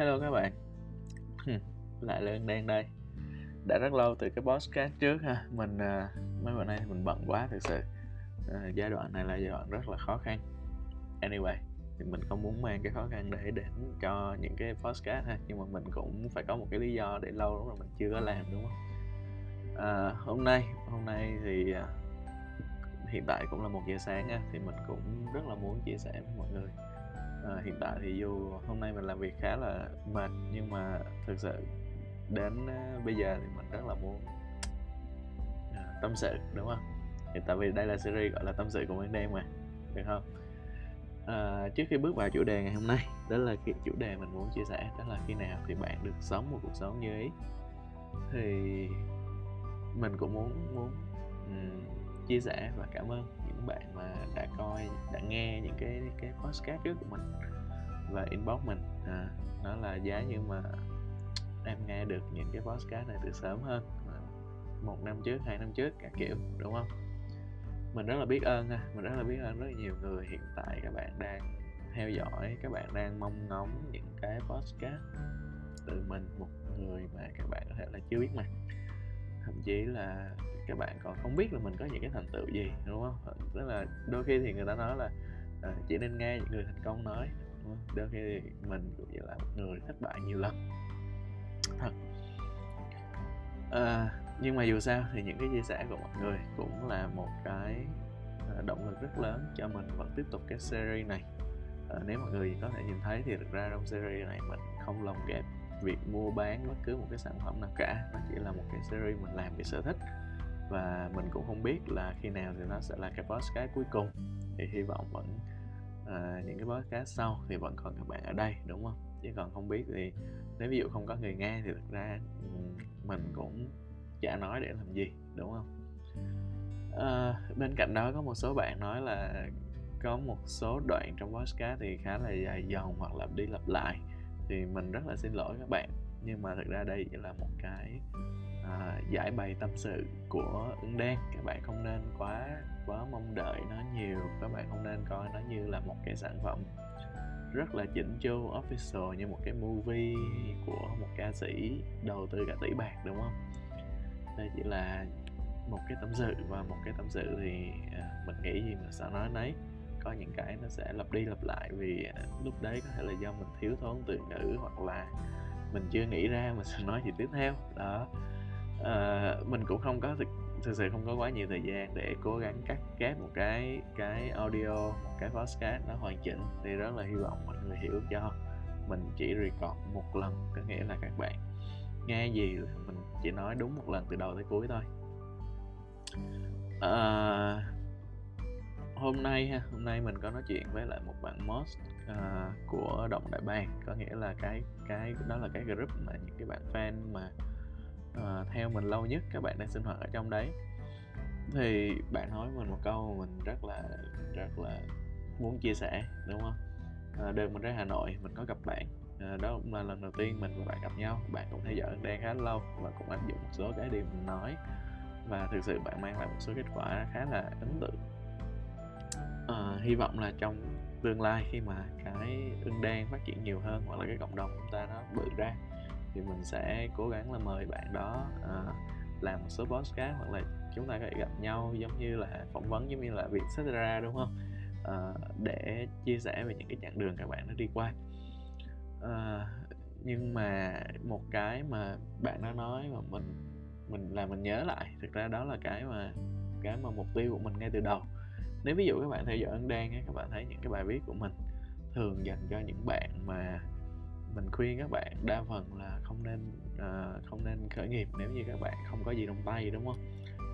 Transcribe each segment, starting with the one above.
Hello các bạn. Lại lên đang đây. Đã rất lâu từ cái podcast trước ha. Mình uh, mấy bữa nay mình bận quá thực sự. Uh, Giai đoạn này là giai đoạn rất là khó khăn. Anyway thì mình không muốn mang cái khó khăn để đến cho những cái podcast ha. Nhưng mà mình cũng phải có một cái lý do để lâu lắm rồi mình chưa có làm đúng không? Uh, hôm nay hôm nay thì uh, hiện tại cũng là một giờ sáng ha. Thì mình cũng rất là muốn chia sẻ với mọi người à, hiện tại thì dù hôm nay mình làm việc khá là mệt nhưng mà thực sự đến uh, bây giờ thì mình rất là muốn uh, tâm sự đúng không? Thì tại vì đây là series gọi là tâm sự cùng anh đêm mà được không? À, trước khi bước vào chủ đề ngày hôm nay đó là cái chủ đề mình muốn chia sẻ đó là khi nào thì bạn được sống một cuộc sống như ý. Thì mình cũng muốn muốn um, chia sẻ và cảm ơn những bạn mà đã coi đã nghe những cái cái podcast trước của mình và inbox mình. À, nó là giá như mà em nghe được những cái podcast này từ sớm hơn một năm trước hai năm trước cả kiểu đúng không? Mình rất là biết ơn ha mình rất là biết ơn rất là nhiều người hiện tại các bạn đang theo dõi các bạn đang mong ngóng những cái podcast từ mình một người mà các bạn có thể là chưa biết mặt. Thậm chí là các bạn còn không biết là mình có những cái thành tựu gì đúng không? Ờ, tức là đôi khi thì người ta nói là uh, chỉ nên nghe những người thành công nói đúng không? đôi khi thì mình cũng là một người thất bại nhiều lần. Thật. À, nhưng mà dù sao thì những cái chia sẻ của mọi người cũng là một cái động lực rất lớn cho mình vẫn tiếp tục cái series này. À, nếu mọi người có thể nhìn thấy thì thực ra trong series này mình không lồng ghép việc mua bán bất cứ một cái sản phẩm nào cả nó chỉ là một cái series mình làm vì sở thích và mình cũng không biết là khi nào thì nó sẽ là cái podcast cuối cùng. Thì hy vọng vẫn uh, những cái podcast sau thì vẫn còn các bạn ở đây đúng không? Chứ còn không biết thì nếu ví dụ không có người nghe thì thực ra mình cũng chả nói để làm gì đúng không? Uh, bên cạnh đó có một số bạn nói là có một số đoạn trong podcast thì khá là dài dòng hoặc là đi lặp lại thì mình rất là xin lỗi các bạn. Nhưng mà thực ra đây chỉ là một cái à, giải bày tâm sự của ứng đen các bạn không nên quá quá mong đợi nó nhiều. Các bạn không nên coi nó như là một cái sản phẩm rất là chỉnh chu official như một cái movie của một ca sĩ đầu tư cả tỷ bạc đúng không? Đây chỉ là một cái tâm sự và một cái tâm sự thì à, mình nghĩ gì mình sẽ nói nấy. Có những cái nó sẽ lặp đi lặp lại vì à, lúc đấy có thể là do mình thiếu thốn từ ngữ hoặc là mình chưa nghĩ ra mình sẽ nói gì tiếp theo. Đó à, mình cũng không có thực thực sự không có quá nhiều thời gian để cố gắng cắt ghép một cái cái audio một cái podcast nó hoàn chỉnh. Thì rất là hy vọng mọi người hiểu cho mình chỉ record một lần có nghĩa là các bạn nghe gì mình chỉ nói đúng một lần từ đầu tới cuối thôi. À, hôm nay ha hôm nay mình có nói chuyện với lại một bạn most uh, ờ, của động đại bàng có nghĩa là cái cái đó là cái group mà những cái bạn fan mà uh, theo mình lâu nhất các bạn đang sinh hoạt ở trong đấy. Thì bạn nói mình một câu mình rất là rất là muốn chia sẻ đúng không? Ờ, à, đợt mình ra Hà Nội mình có gặp bạn. À, đó cũng là lần đầu tiên mình và bạn gặp nhau. Bạn cũng theo dõi đang khá lâu và cũng áp dụng một số cái điều mình nói. Và thực sự bạn mang lại một số kết quả khá là ấn tượng. À, hy vọng là trong tương lai khi mà cái ưng đen phát triển nhiều hơn hoặc là cái cộng đồng chúng ta nó bự ra thì mình sẽ cố gắng là mời bạn đó uh, làm một số podcast hoặc là chúng ta có thể gặp nhau giống như là phỏng vấn giống như là việc ra đúng không? Uh, để chia sẻ về những cái chặng đường các bạn nó đi qua. Uh, nhưng mà một cái mà bạn đã nói mà mình mình làm mình nhớ lại thực ra đó là cái mà cái mà mục tiêu của mình ngay từ đầu. Nếu ví dụ các bạn theo dõi ấn đan các bạn thấy những cái bài viết của mình thường dành cho những bạn mà mình khuyên các bạn đa phần là không nên uh, không nên khởi nghiệp nếu như các bạn không có gì trong tay đúng không?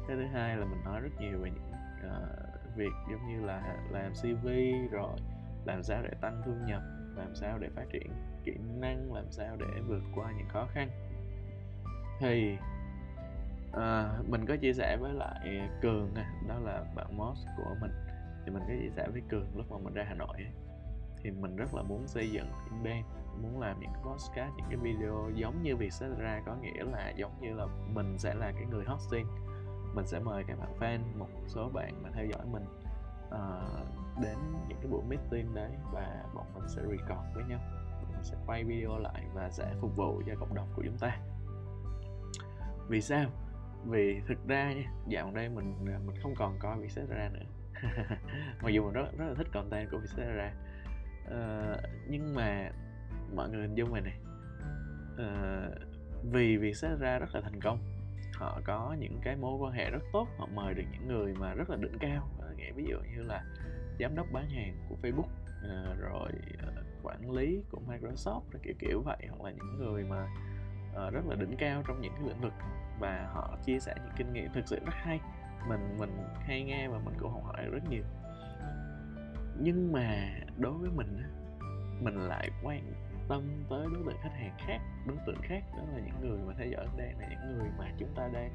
Cái thứ hai là mình nói rất nhiều về những uh, việc giống như là làm cv rồi làm sao để tăng thu nhập làm sao để phát triển kỹ năng làm sao để vượt qua những khó khăn. Thì uh, mình có chia sẻ với lại cường đó là bạn Moss của mình. Thì mình có chia sẻ với cường lúc mà mình ra hà nội ấy, thì mình rất là muốn xây dựng band muốn làm những cái podcast những cái video giống như việc sẽ ra có nghĩa là giống như là mình sẽ là cái người hosting. Mình sẽ mời các bạn fan một số bạn mà theo dõi mình uh, đến những cái buổi meeting đấy và bọn mình sẽ record với nhau. Bọn mình sẽ quay video lại và sẽ phục vụ cho cộng đồng của chúng ta. Vì sao? Vì thực ra nha dạo đây mình mình không còn coi Vietcetera nữa. Mặc dù mình rất rất là thích content của Vietcetera uh, ờ, nhưng mà mọi người hình dung này này uh, ờ, vì ra rất là thành công họ có những cái mối quan hệ rất tốt họ mời được những người mà rất là đỉnh cao. Ờ, nghĩa ví dụ như là giám đốc bán hàng của Facebook uh, rồi uh, quản lý của Microsoft kiểu kiểu vậy hoặc là những người mà uh, rất là đỉnh cao trong những cái lĩnh vực. Và họ chia sẻ những kinh nghiệm thực sự rất hay mình mình hay nghe và mình cũng học hỏi rất nhiều. Nhưng mà đối với mình mình lại quan tâm tới đối tượng khách hàng khác, đối tượng khác, đó là những người mà theo dõi đang là những người mà chúng ta đang,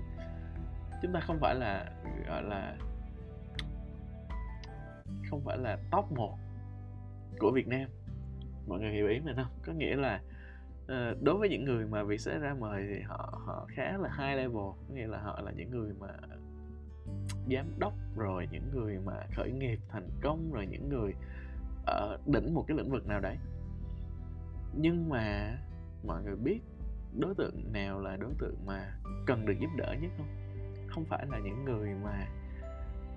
chúng ta không phải là, gọi là, không phải là top 1 của Việt Nam. Mọi người hiểu ý mình không? Có nghĩa là ờ, đối với những người mà việc sẽ ra mời thì họ họ khá là high level. Có nghĩa là họ là những người mà giám đốc, rồi những người mà khởi nghiệp thành công, rồi những người ở đỉnh một cái lĩnh vực nào đấy nhưng mà mọi người biết đối tượng nào là đối tượng mà cần được giúp đỡ nhất không? Không phải là những người mà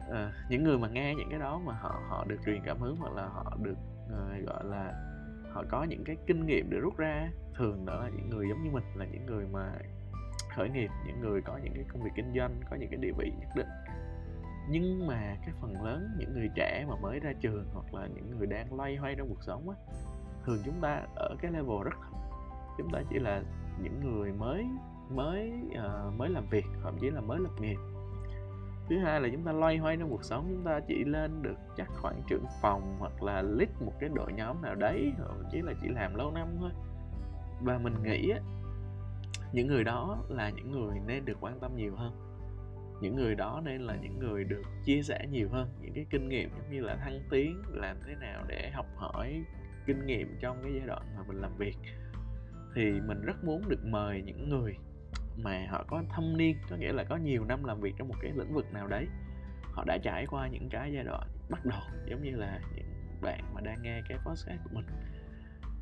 uh, những người mà nghe những cái đó mà họ họ được truyền cảm hứng hoặc là họ được uh, gọi là họ có những cái kinh nghiệm để rút ra. Thường đó là những người giống như mình là những người mà khởi nghiệp những người có những cái công việc kinh doanh có những cái địa vị nhất định. Nhưng mà cái phần lớn những người trẻ mà mới ra trường hoặc là những người đang loay hoay trong cuộc sống á thường chúng ta ở cái level rất thấp. Chúng ta chỉ là những người mới mới uh, mới làm việc thậm chí là mới lập nghiệp. Thứ hai là chúng ta loay hoay trong cuộc sống chúng ta chỉ lên được chắc khoảng trưởng phòng hoặc là lead một cái đội nhóm nào đấy thậm chí là chỉ làm lâu năm thôi. Và mình nghĩ những người đó là những người nên được quan tâm nhiều hơn. Những người đó nên là những người được chia sẻ nhiều hơn những cái kinh nghiệm giống như là thăng tiến làm thế nào để học hỏi kinh nghiệm trong cái giai đoạn mà mình làm việc. Thì mình rất muốn được mời những người mà họ có thâm niên có nghĩa là có nhiều năm làm việc trong một cái lĩnh vực nào đấy. Họ đã trải qua những cái giai đoạn bắt đầu giống như là những bạn mà đang nghe cái podcast của mình.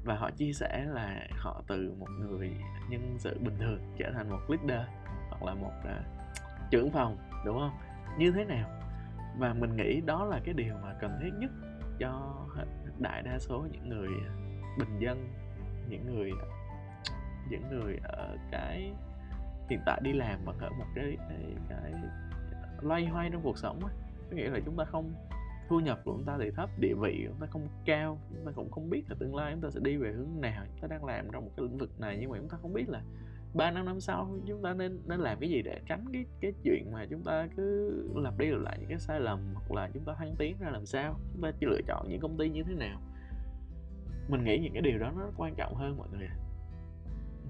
Và họ chia sẻ là họ từ một người nhân sự bình thường trở thành một leader hoặc là một uh, trưởng phòng đúng không? Như thế nào? Và mình nghĩ đó là cái điều mà cần thiết nhất cho đại đa số những người à, bình dân những người à, những người ở cái hiện tại đi làm vẫn ở một cái cái, cái à, loay hoay trong cuộc sống á có nghĩa là chúng ta không thu nhập của chúng ta thì thấp địa vị của chúng ta không cao chúng ta cũng không biết là tương lai chúng ta sẽ đi về hướng nào chúng ta đang làm trong một cái lĩnh vực này nhưng mà chúng ta không biết là ba năm năm sau chúng ta nên nên làm cái gì để tránh cái cái chuyện mà chúng ta cứ lặp đi lặp lại những cái sai lầm hoặc là chúng ta thăng tiến ra làm sao? Chúng ta chỉ lựa chọn những công ty như thế nào? Mình nghĩ những cái điều đó nó quan trọng hơn mọi người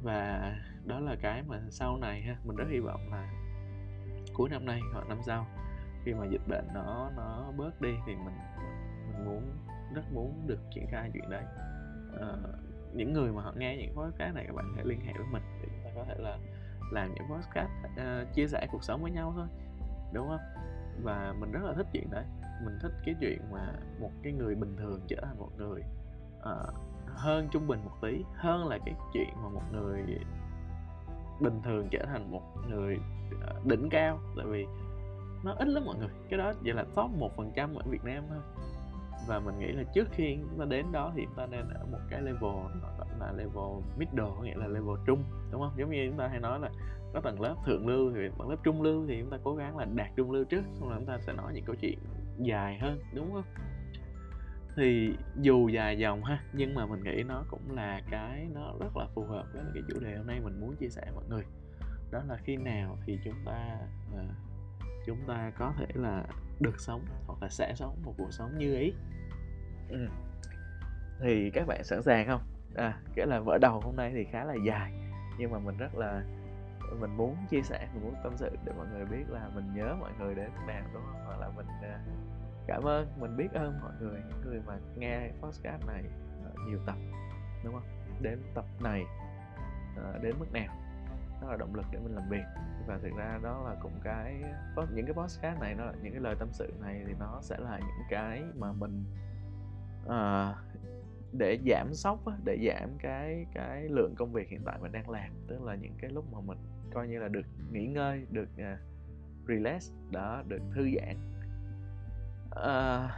và đó là cái mà sau này ha mình rất hy vọng là cuối năm nay hoặc năm sau khi mà dịch bệnh nó nó bớt đi thì mình mình muốn rất muốn được triển khai chuyện đấy. À, những người mà họ nghe những podcast này các bạn hãy liên hệ với mình có thể là làm những podcast uh, chia sẻ cuộc sống với nhau thôi đúng không? Và mình rất là thích chuyện đấy. Mình thích cái chuyện mà một cái người bình thường trở thành một người uh, hơn trung bình một tí hơn là cái chuyện mà một người bình thường trở thành một người uh, đỉnh cao. Tại vì nó ít lắm mọi người cái đó chỉ là top một phần trăm ở Việt Nam thôi. Và mình nghĩ là trước khi chúng ta đến đó thì chúng ta nên ở một cái level là level middle nghĩa là level trung đúng không? Giống như chúng ta hay nói là có tầng lớp thượng lưu thì tầng lớp trung lưu thì chúng ta cố gắng là đạt trung lưu trước xong rồi chúng ta sẽ nói những câu chuyện dài hơn đúng không? Thì dù dài dòng ha nhưng mà mình nghĩ nó cũng là cái nó rất là phù hợp với cái chủ đề hôm nay mình muốn chia sẻ mọi người. Đó là khi nào thì chúng ta à, chúng ta có thể là được sống hoặc là sẽ sống một cuộc sống như ý. Ừ. thì các bạn sẵn sàng không? À cái là mở đầu hôm nay thì khá là dài nhưng mà mình rất là mình muốn chia sẻ mình muốn tâm sự để mọi người biết là mình nhớ mọi người đến nào đúng không? Hoặc là mình à, cảm ơn mình biết ơn mọi người những người mà nghe podcast này à, nhiều tập đúng không? Đến tập này à, đến mức nào? Đó là động lực để mình làm việc. Và thực ra đó là cũng cái những cái podcast này nó là những cái lời tâm sự này thì nó sẽ là những cái mà mình uh, để giảm sốc để giảm cái cái lượng công việc hiện tại mình đang làm. Tức là những cái lúc mà mình coi như là được nghỉ ngơi được uh, relax đó được thư giãn. Uh,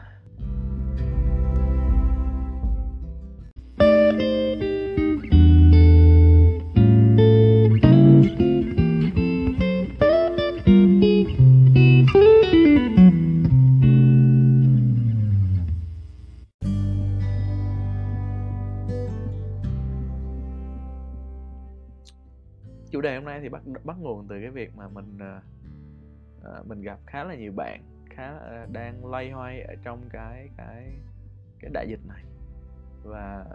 bắt nguồn từ cái việc mà mình uh, mình gặp khá là nhiều bạn khá uh, đang loay hoay ở trong cái cái cái đại dịch này. Và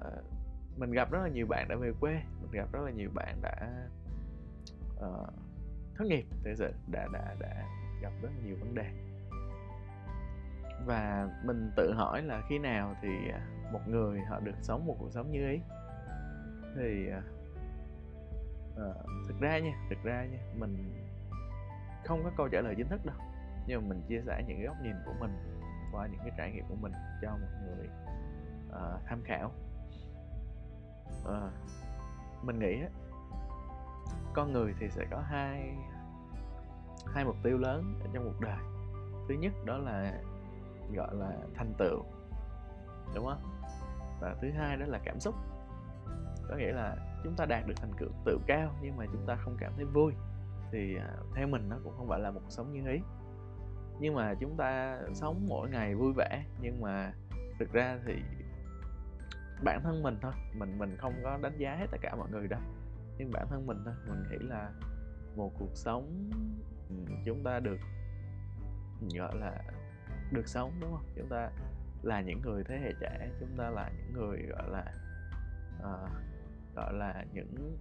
mình gặp rất là nhiều bạn đã về quê mình gặp rất là nhiều bạn đã uh, thất nghiệp thực sự đã đã đã gặp rất là nhiều vấn đề. Và mình tự hỏi là khi nào thì một người họ được sống một cuộc sống như ý? Thì uh, Ờ, thực ra nha thực ra nha mình không có câu trả lời chính thức đâu. Nhưng mà mình chia sẻ những cái góc nhìn của mình qua những cái trải nghiệm của mình cho mọi người uh, tham khảo. Uh, mình nghĩ á, con người thì sẽ có hai hai mục tiêu lớn ở trong cuộc đời. Thứ nhất đó là gọi là thành tựu đúng không? Và thứ hai đó là cảm xúc. Có nghĩa là chúng ta đạt được thành tựu tự cao nhưng mà chúng ta không cảm thấy vui. Thì à, theo mình nó cũng không phải là một cuộc sống như ý. Nhưng mà chúng ta sống mỗi ngày vui vẻ nhưng mà thực ra thì bản thân mình thôi mình mình không có đánh giá hết tất cả mọi người đâu. Nhưng bản thân mình thôi mình nghĩ là một cuộc sống ừ, chúng ta được gọi là được sống đúng không? Chúng ta là những người thế hệ trẻ chúng ta là những người gọi là uh, gọi là những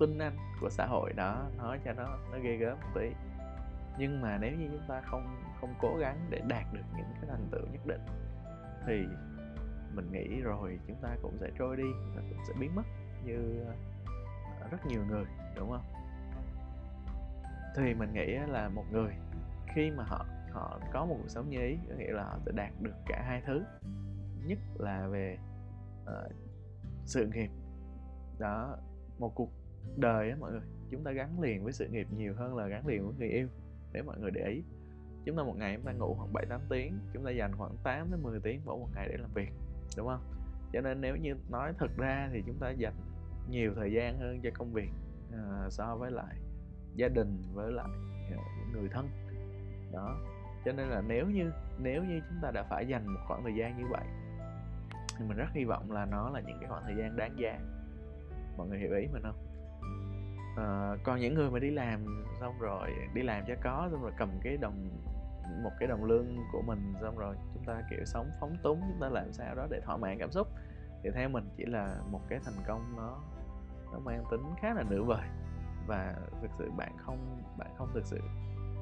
tinh anh của xã hội đó nói cho nó nó ghê gớm một tí. Nhưng mà nếu như chúng ta không không cố gắng để đạt được những cái thành tựu nhất định thì mình nghĩ rồi chúng ta cũng sẽ trôi đi và cũng sẽ biến mất như ờ, rất nhiều người đúng không? Thì mình nghĩ là một người khi mà họ họ có một cuộc sống như ý có nghĩa là họ sẽ đạt được cả hai thứ. Nhất là về uh, sự nghiệp. Đó một cuộc đời á mọi người chúng ta gắn liền với sự nghiệp nhiều hơn là gắn liền với người yêu nếu mọi người để ý. Chúng ta một ngày chúng ta ngủ khoảng 7 8 tiếng chúng ta dành khoảng 8 đến 10 tiếng mỗi một ngày để làm việc đúng không? Cho nên nếu như nói thật ra thì chúng ta dành nhiều thời gian hơn cho công việc à, so với lại gia đình với lại uh, người thân. Đó cho nên là nếu như nếu như chúng ta đã phải dành một khoảng thời gian như vậy thì mình rất hy vọng là nó là những cái khoảng thời gian đáng giá. Mọi người hiểu ý mình không? À, còn những người mà đi làm xong rồi đi làm cho có xong rồi cầm cái đồng một cái đồng lương của mình xong rồi chúng ta kiểu sống phóng túng chúng ta làm sao đó để thỏa mãn cảm xúc thì theo mình chỉ là một cái thành công nó nó mang tính khá là nửa vời. Và thực sự bạn không bạn không thực sự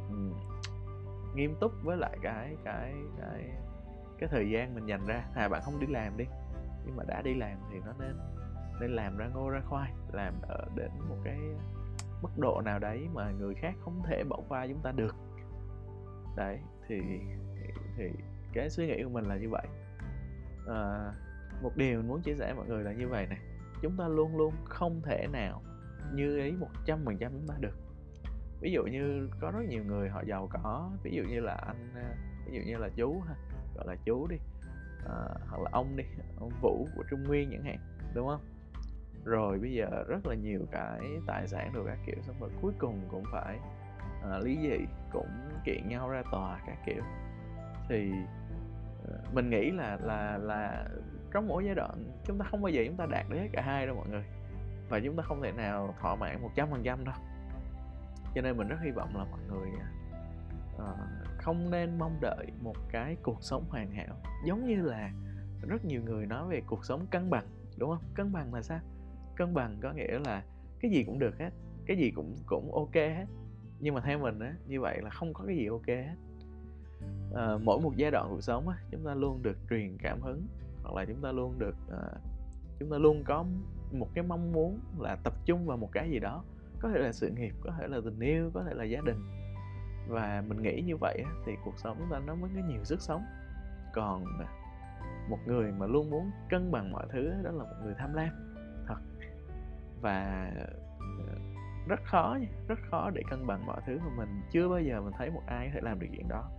um, nghiêm túc với lại cái cái cái cái thời gian mình dành ra. À bạn không đi làm đi. Nhưng mà đã đi làm thì nó nên nên làm ra ngô ra khoai làm ở đến một cái mức độ nào đấy mà người khác không thể bỏ qua chúng ta được. Đấy thì thì, cái suy nghĩ của mình là như vậy. À, một điều mình muốn chia sẻ mọi người là như vậy này chúng ta luôn luôn không thể nào như ý một trăm phần trăm chúng ta được. Ví dụ như có rất nhiều người họ giàu có ví dụ như là anh à, ví dụ như là chú ha gọi là chú đi à, hoặc là ông đi ông vũ của trung nguyên chẳng hạn đúng không? Rồi bây giờ rất là nhiều cái tài sản đồ các kiểu xong rồi cuối cùng cũng phải à, lý gì cũng kiện nhau ra tòa các kiểu. Thì à, mình nghĩ là là là trong mỗi giai đoạn chúng ta không bao giờ chúng ta đạt được hết cả hai đâu mọi người. Và chúng ta không thể nào thỏa mãn một trăm phần trăm đâu. Cho nên mình rất hy vọng là mọi người uh, không nên mong đợi một cái cuộc sống hoàn hảo. Giống như là rất nhiều người nói về cuộc sống cân bằng đúng không? Cân bằng là sao? Cân bằng có nghĩa là cái gì cũng được hết cái gì cũng cũng ok hết. Nhưng mà theo mình á như vậy là không có cái gì ok hết. À, mỗi một giai đoạn cuộc sống á chúng ta luôn được truyền cảm hứng hoặc là chúng ta luôn được à, chúng ta luôn có một cái mong muốn là tập trung vào một cái gì đó. Có thể là sự nghiệp có thể là tình yêu có thể là gia đình và mình nghĩ như vậy thì cuộc sống chúng ta nó mới có nhiều sức sống. Còn à, một người mà luôn muốn cân bằng mọi thứ đó là một người tham lam. Thật. Và ờ, rất khó rất khó để cân bằng mọi thứ mà mình chưa bao giờ mình thấy một ai có thể làm được chuyện đó.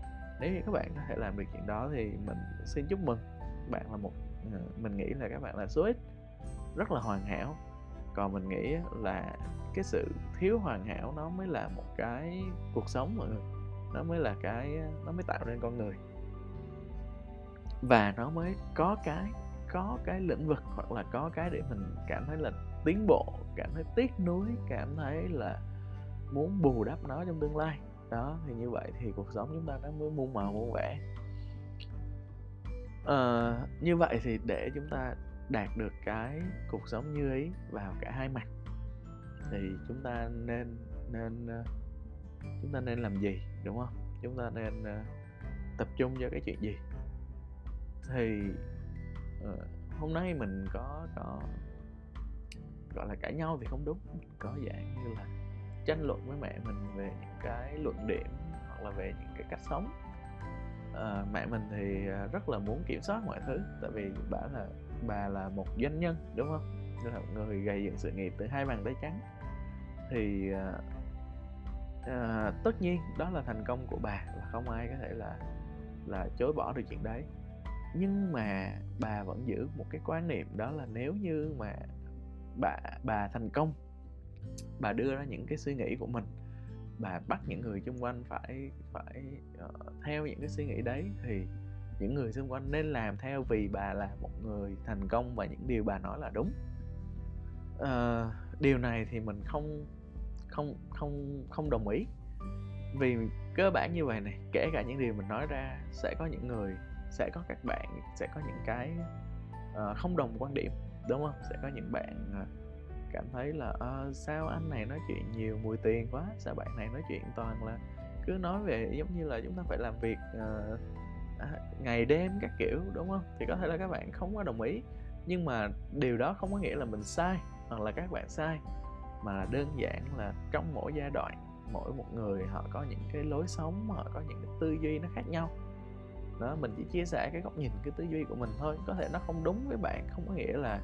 Nếu như các bạn có thể làm được chuyện đó thì mình xin chúc mừng. Bạn là một ờ, mình nghĩ là các bạn là số ít, rất là hoàn hảo còn mình nghĩ là cái sự thiếu hoàn hảo nó mới là một cái cuộc sống mọi người. Nó mới là cái nó mới tạo nên con người. Và nó mới có cái có cái lĩnh vực hoặc là có cái để mình cảm thấy là tiến bộ cảm thấy tiếc nuối cảm thấy là muốn bù đắp nó trong tương lai. Đó thì như vậy thì cuộc sống chúng ta nó mới muôn màu muôn vẻ. À, như vậy thì để chúng ta đạt được cái cuộc sống như ý vào cả hai mặt. Thì chúng ta nên nên ờ, chúng ta nên làm gì đúng không? Chúng ta nên uh, tập trung cho cái chuyện gì? Thì uh, hôm nay mình có có gọi là cãi nhau thì không đúng có dạng như là tranh luận với mẹ mình về những cái luận điểm hoặc là về những cái cách sống. À, mẹ mình thì rất là muốn kiểm soát mọi thứ tại vì bảo là bà là một doanh nhân đúng không? Là một người gây dựng sự nghiệp từ hai bàn tay trắng. Thì à, à, tất nhiên đó là thành công của bà và không ai có thể là là chối bỏ được chuyện đấy. Nhưng mà bà vẫn giữ một cái quan niệm đó là nếu như mà bà bà thành công bà đưa ra những cái suy nghĩ của mình bà bắt những người xung quanh phải phải uh, theo những cái suy nghĩ đấy thì những người xung quanh nên làm theo vì bà là một người thành công và những điều bà nói là đúng. À, điều này thì mình không không không không đồng ý. Vì cơ bản như vậy này kể cả những điều mình nói ra sẽ có những người sẽ có các bạn sẽ có những cái uh, không đồng quan điểm đúng không? Sẽ có những bạn uh, cảm thấy là uh, sao anh này nói chuyện nhiều mùi tiền quá sao bạn này nói chuyện toàn là cứ nói về giống như là chúng ta phải làm việc uh, À, ngày đêm các kiểu đúng không? Thì có thể là các bạn không có đồng ý nhưng mà điều đó không có nghĩa là mình sai hoặc là các bạn sai mà đơn giản là trong mỗi giai đoạn mỗi một người họ có những cái lối sống họ có những cái tư duy nó khác nhau. Đó mình chỉ chia sẻ cái góc nhìn cái tư duy của mình thôi. Có thể nó không đúng với bạn không có nghĩa là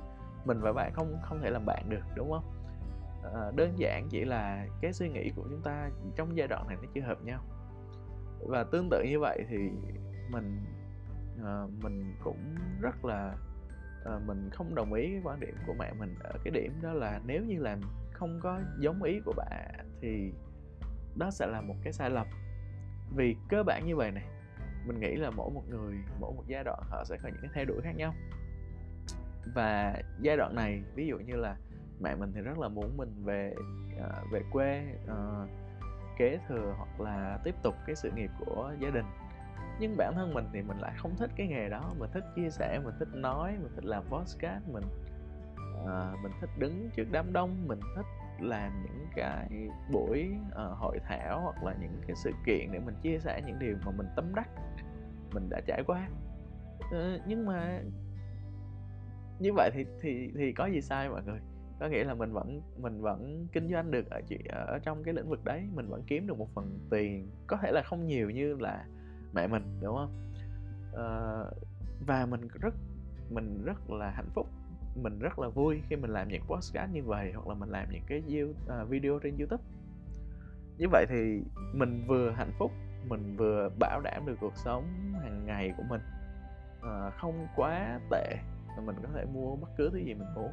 mình và bạn không không thể làm bạn được đúng không? À, đơn giản chỉ là cái suy nghĩ của chúng ta trong giai đoạn này nó chưa hợp nhau. Và tương tự như vậy thì mình uh, mình cũng rất là uh, mình không đồng ý cái quan điểm của mẹ mình ở cái điểm đó là nếu như làm không có giống ý của bà thì đó sẽ là một cái sai lầm. Vì cơ bản như vậy này mình nghĩ là mỗi một người mỗi một giai đoạn họ sẽ có những cái thay đổi khác nhau. Và giai đoạn này ví dụ như là mẹ mình thì rất là muốn mình về uh, về quê uh, kế thừa hoặc là tiếp tục cái sự nghiệp của gia đình nhưng bản thân mình thì mình lại không thích cái nghề đó. Mình thích chia sẻ mình thích nói mình thích làm podcast. Mình uh, mình thích đứng trước đám đông. Mình thích làm những cái buổi uh, hội thảo hoặc là những cái sự kiện để mình chia sẻ những điều mà mình tâm đắc mình đã trải qua. Uh, nhưng mà như vậy thì thì thì có gì sai mọi người. Có nghĩa là mình vẫn mình vẫn kinh doanh được ở chị ở trong cái lĩnh vực đấy. Mình vẫn kiếm được một phần tiền. Có thể là không nhiều như là mẹ mình đúng không? Uh, và mình rất mình rất là hạnh phúc mình rất là vui khi mình làm những podcast như vậy hoặc là mình làm những cái ờ, video trên youtube. Như vậy thì mình vừa hạnh phúc mình vừa bảo đảm được cuộc sống hàng ngày của mình uh, không quá tệ mình có thể mua bất cứ thứ gì mình muốn.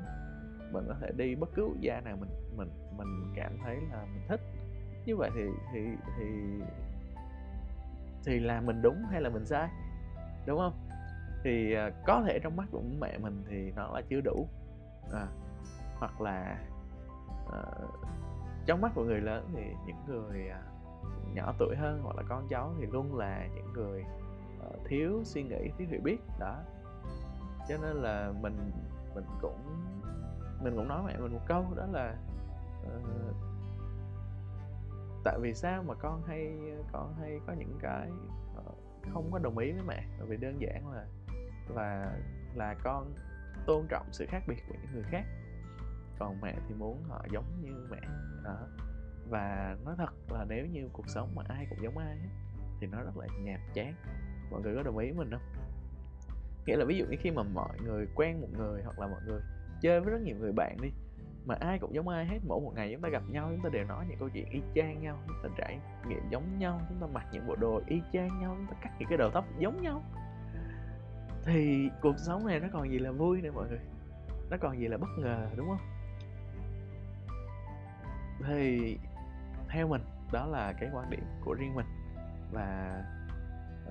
Mình có thể đi bất cứ quốc gia nào mình mình mình cảm thấy là mình thích. Như vậy thì thì thì thì là mình đúng hay là mình sai đúng không? Thì à, có thể trong mắt của mẹ mình thì nó là chưa đủ à, hoặc là à, trong mắt của người lớn thì những người à, nhỏ tuổi hơn hoặc là con cháu thì luôn là những người à, thiếu suy nghĩ thiếu hiểu biết đó. Cho nên là mình mình cũng mình cũng nói mẹ mình một câu đó là uh, tại vì sao mà con hay con hay có những cái ờ, không có đồng ý với mẹ? Bởi vì đơn giản là, và là con tôn trọng sự khác biệt của những người khác. Còn mẹ thì muốn họ giống như mẹ. Đó. Và nói thật là nếu như cuộc sống mà ai cũng giống ai thì nó rất là nhàm chán. Mọi người có đồng ý mình không? Nghĩa là ví dụ như khi mà mọi người quen một người hoặc là mọi người chơi với rất nhiều người bạn đi mà ai cũng giống ai hết mỗi một ngày chúng ta gặp nhau chúng ta đều nói những câu chuyện y chang nhau chúng ta trải nghiệm giống nhau chúng ta mặc những bộ đồ y chang nhau chúng ta cắt những cái đầu tóc giống nhau. Thì cuộc sống này nó còn gì là vui nữa mọi người nó còn gì là bất ngờ đúng không? Thì theo mình đó là cái quan điểm của riêng mình và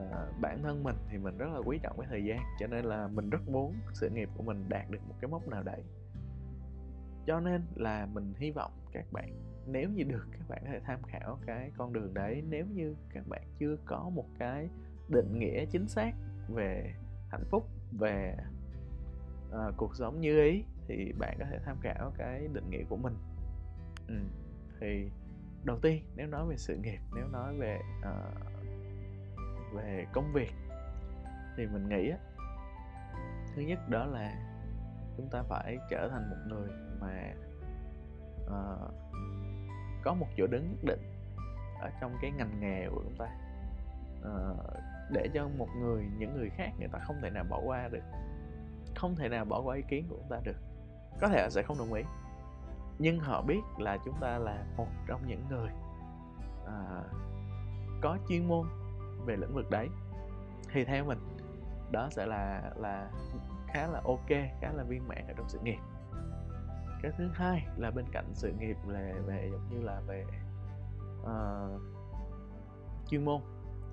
uh, bản thân mình thì mình rất là quý trọng cái thời gian cho nên là mình rất muốn sự nghiệp của mình đạt được một cái mốc nào đấy cho nên là mình hy vọng các bạn nếu như được các bạn có thể tham khảo cái con đường đấy nếu như các bạn chưa có một cái định nghĩa chính xác về hạnh phúc về uh, cuộc sống như ý thì bạn có thể tham khảo cái định nghĩa của mình ừ. thì đầu tiên nếu nói về sự nghiệp nếu nói về uh, về công việc thì mình nghĩ thứ nhất đó là chúng ta phải trở thành một người mà uh, có một chỗ đứng nhất định ở trong cái ngành nghề của chúng ta. Uh, để cho một người những người khác người ta không thể nào bỏ qua được không thể nào bỏ qua ý kiến của chúng ta được. Có thể họ sẽ không đồng ý nhưng họ biết là chúng ta là một trong những người uh, có chuyên môn về lĩnh vực đấy. Thì theo mình đó sẽ là là khá là ok khá là viên mãn ở trong sự nghiệp cái thứ hai là bên cạnh sự nghiệp là về giống như là về uh, chuyên môn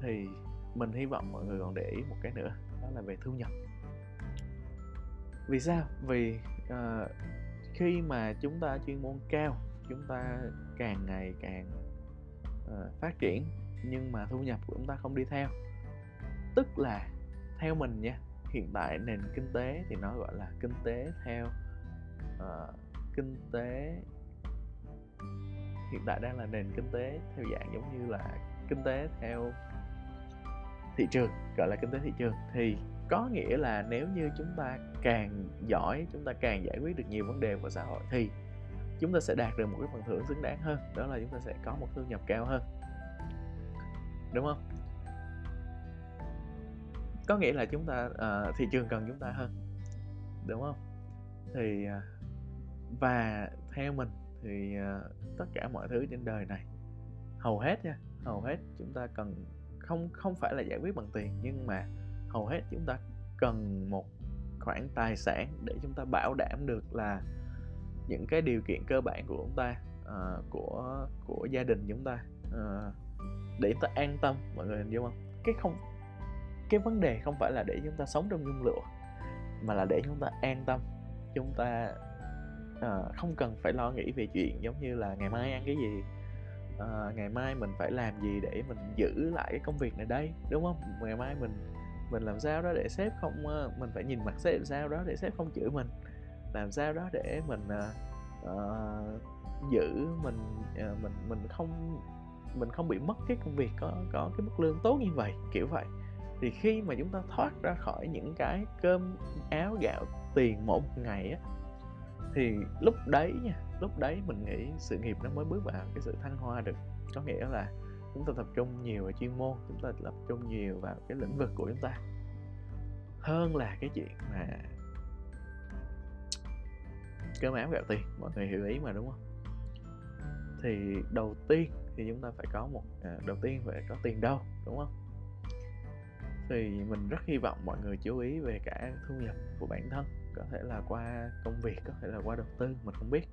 thì mình hy vọng mọi người còn để ý một cái nữa đó là về thu nhập. Vì sao? Vì uh, khi mà chúng ta chuyên môn cao chúng ta càng ngày càng uh, phát triển nhưng mà thu nhập của chúng ta không đi theo. Tức là theo mình nha hiện tại nền kinh tế thì nó gọi là kinh tế theo uh, kinh tế. Hiện tại đang là nền kinh tế theo dạng giống như là kinh tế theo thị trường gọi là kinh tế thị trường. Thì có nghĩa là nếu như chúng ta càng giỏi chúng ta càng giải quyết được nhiều vấn đề của xã hội thì chúng ta sẽ đạt được một cái phần thưởng xứng đáng hơn đó là chúng ta sẽ có một thu nhập cao hơn. Đúng không? Có nghĩa là chúng ta uh, thị trường cần chúng ta hơn. Đúng không? Thì uh, và theo mình thì ờ, tất cả mọi thứ trên đời này hầu hết nha hầu hết chúng ta cần không không phải là giải quyết bằng tiền nhưng mà hầu hết chúng ta cần một khoản tài sản để chúng ta bảo đảm được là những cái điều kiện cơ bản của chúng ta uh, của của gia đình chúng ta uh, để chúng ta an tâm mọi người hình dung không? Cái không cái vấn đề không phải là để chúng ta sống trong nhung lụa mà là để chúng ta an tâm chúng ta à, không cần phải lo nghĩ về chuyện giống như là ngày mai ăn cái gì. À, ngày mai mình phải làm gì để mình giữ lại cái công việc này đây đúng không? Ngày mai mình mình làm sao đó để sếp không ờ, mình phải nhìn mặt sếp làm sao đó để sếp không chửi mình làm sao đó để mình uh, giữ mình uh, mình mình không mình không bị mất cái công việc có có cái mức lương tốt như vậy kiểu vậy. Thì khi mà chúng ta thoát ra khỏi những cái cơm áo gạo tiền một ngày á thì lúc đấy nha lúc đấy mình nghĩ sự nghiệp nó mới bước vào cái sự thăng hoa được. Có nghĩa là chúng ta tập trung nhiều vào chuyên môn chúng ta tập trung nhiều vào cái lĩnh vực của chúng ta. Hơn là cái chuyện mà cơm áo gạo tiền mọi người hiểu ý mà đúng không? Thì đầu tiên thì chúng ta phải có một à, đầu tiên phải có tiền đâu đúng không? Thì mình rất hy vọng mọi người chú ý về cả thu nhập của bản thân có thể là qua công việc có thể là qua đầu tư mình không biết.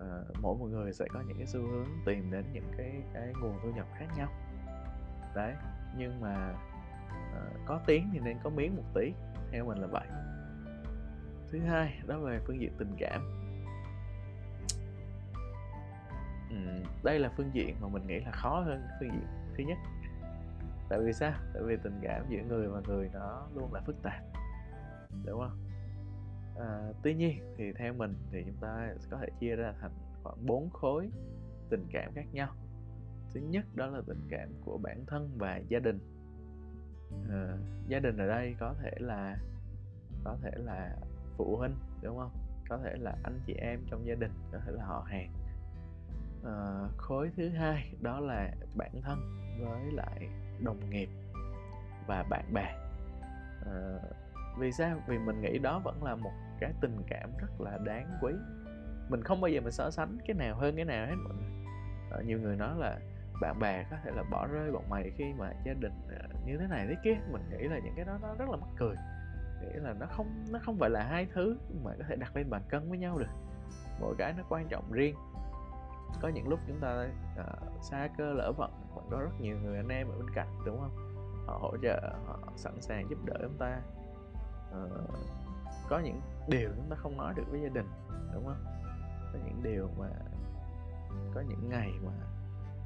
À, mỗi một người sẽ có những cái xu hướng tìm đến những cái cái nguồn thu nhập khác nhau. Đấy nhưng mà à, có tiếng thì nên có miếng một tí theo mình là vậy. Thứ hai đó về phương diện tình cảm. Ừ, đây là phương diện mà mình nghĩ là khó hơn phương diện thứ nhất. Tại vì sao? Tại vì tình cảm giữa người và người nó luôn là phức tạp đúng không? À, tuy nhiên thì theo mình thì chúng ta có thể chia ra thành khoảng bốn khối tình cảm khác nhau. Thứ nhất đó là tình cảm của bản thân và gia đình. À, gia đình ở đây có thể là có thể là phụ huynh đúng không? Có thể là anh chị em trong gia đình có thể là họ hàng. À, khối thứ hai đó là bản thân với lại đồng nghiệp và bạn bè. À, vì sao? Vì mình nghĩ đó vẫn là một cái tình cảm rất là đáng quý. Mình không bao giờ mình so sánh cái nào hơn cái nào hết mọi người. Ờ, nhiều người nói là bạn bè có thể là bỏ rơi bọn mày khi mà gia đình ờ, như thế này thế kia. Mình nghĩ là những cái đó nó rất là mắc cười. Nghĩa là nó không nó không phải là hai thứ mà có thể đặt lên bàn cân với nhau được. Mỗi cái nó quan trọng riêng. Có những lúc chúng ta uh, xa cơ lỡ vận vẫn có rất nhiều người anh em ở bên cạnh đúng không? Họ hỗ trợ họ sẵn sàng giúp đỡ chúng ta uh, có những điều chúng ta không nói được với gia đình đúng không? Có những điều mà có những ngày mà